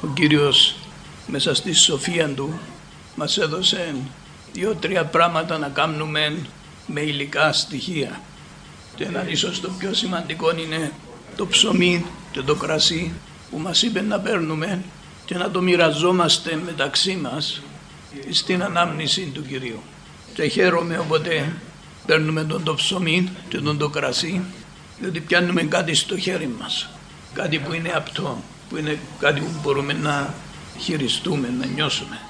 Ο Κύριος μέσα στη σοφία Του μας έδωσε δύο-τρία πράγματα να κάνουμε με υλικά στοιχεία. Και ένα ίσως το πιο σημαντικό είναι το ψωμί και το κρασί που μας είπε να παίρνουμε και να το μοιραζόμαστε μεταξύ μας στην ανάμνηση του Κυρίου. Και χαίρομαι όποτε παίρνουμε τον το ψωμί και τον το κρασί διότι πιάνουμε κάτι στο χέρι μας. Κάτι που είναι απτό, που είναι κάτι που μπορούμε να χειριστούμε, να νιώσουμε.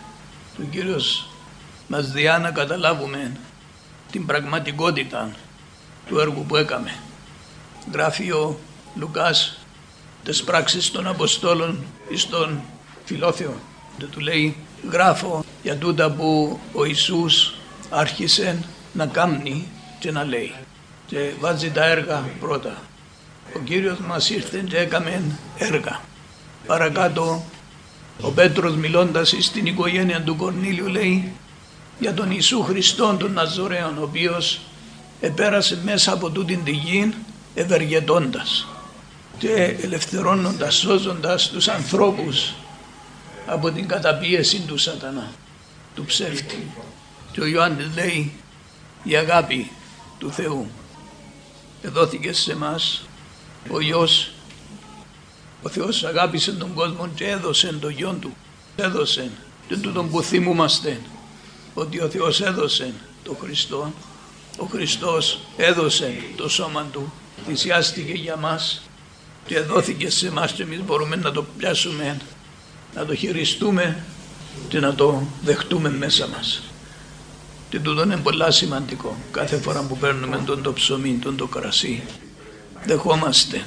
Ο Κύριος μας διά να καταλάβουμε την πραγματικότητα του έργου που έκαμε. Γράφει ο Λουκάς τις πράξεις των Αποστόλων στον Φιλόθεο και του λέει γράφω για τούτα που ο Ιησούς άρχισε να κάνει και να λέει και βάζει τα έργα πρώτα. Ο Κύριος μας ήρθε και έκαμε έργα. Παρακάτω ο Πέτρος μιλώντας στην οικογένεια του Κορνήλιου λέει για τον Ιησού Χριστόν τον Ναζωρέων ο οποίος επέρασε μέσα από τούτην τη γη ευεργετώντας και ελευθερώνοντας, σώζοντας τους ανθρώπους από την καταπίεση του σατανά, του ψεύτη. Και ο Ιωάννης λέει η αγάπη του Θεού εδόθηκε σε μας ο Υιός ο Θεός αγάπησε τον κόσμο και έδωσε τον Υιόν Του έδωσε και τούτον που θυμούμαστε ότι ο Θεός έδωσε τον Χριστό ο Χριστός έδωσε το σώμα Του θυσιάστηκε για μας και δόθηκε σε εμάς και εμείς μπορούμε να το πιάσουμε να το χειριστούμε και να το δεχτούμε μέσα μας. Και τούτο είναι πολλά σημαντικό. Κάθε φορά που παίρνουμε τον το ψωμί, τον το κρασί, δεχόμαστε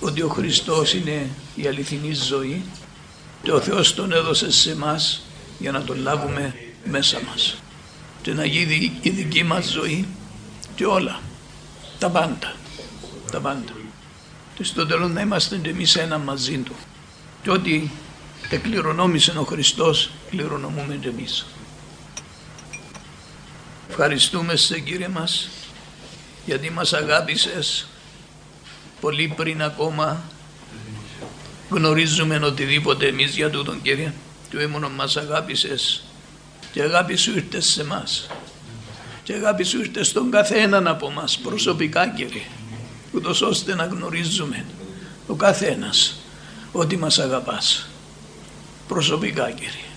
ότι ο Χριστός είναι η αληθινή ζωή και ο Θεός τον έδωσε σε εμάς για να τον λάβουμε μέσα μας. Και να γίνει η δική μας ζωή και όλα, τα πάντα, τα πάντα. Και στο τέλος να είμαστε και εμείς ένα μαζί Του. Και ότι εκληρονόμησε ο Χριστός, κληρονομούμε και εμείς. Ευχαριστούμε σε Κύριε μας γιατί μας αγάπησες πολύ πριν ακόμα γνωρίζουμε οτιδήποτε εμείς για τούτον Κύριε. Και έμονο μας αγάπησες και αγάπη σου ήρθες σε μας. Και αγάπη σου ήρθες στον καθέναν από μας προσωπικά Κύριε ούτως ώστε να γνωρίζουμε ο καθένας ότι μας αγαπάς προσωπικά Κύριε.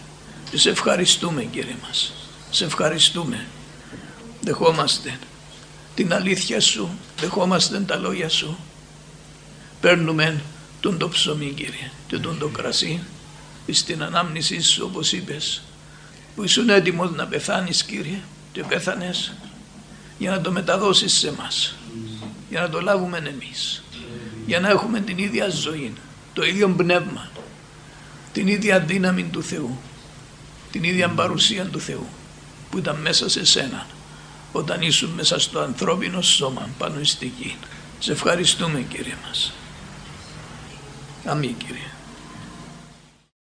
Και σε ευχαριστούμε Κύριε μας. Σε ευχαριστούμε. Δεχόμαστε την αλήθεια σου, δεχόμαστε τα λόγια σου. Παίρνουμε τον το ψωμί Κύριε και τον το κρασί στην ανάμνησή σου όπως είπες που ήσουν έτοιμος να πεθάνεις Κύριε και πέθανες για να το μεταδώσεις σε μας για να το λάβουμε εμείς για να έχουμε την ίδια ζωή το ίδιο πνεύμα την ίδια δύναμη του Θεού την ίδια παρουσία του Θεού που ήταν μέσα σε σένα όταν ήσουν μέσα στο ανθρώπινο σώμα πάνω στη γη. Σε ευχαριστούμε Κύριε μας. Αμήν Κύριε.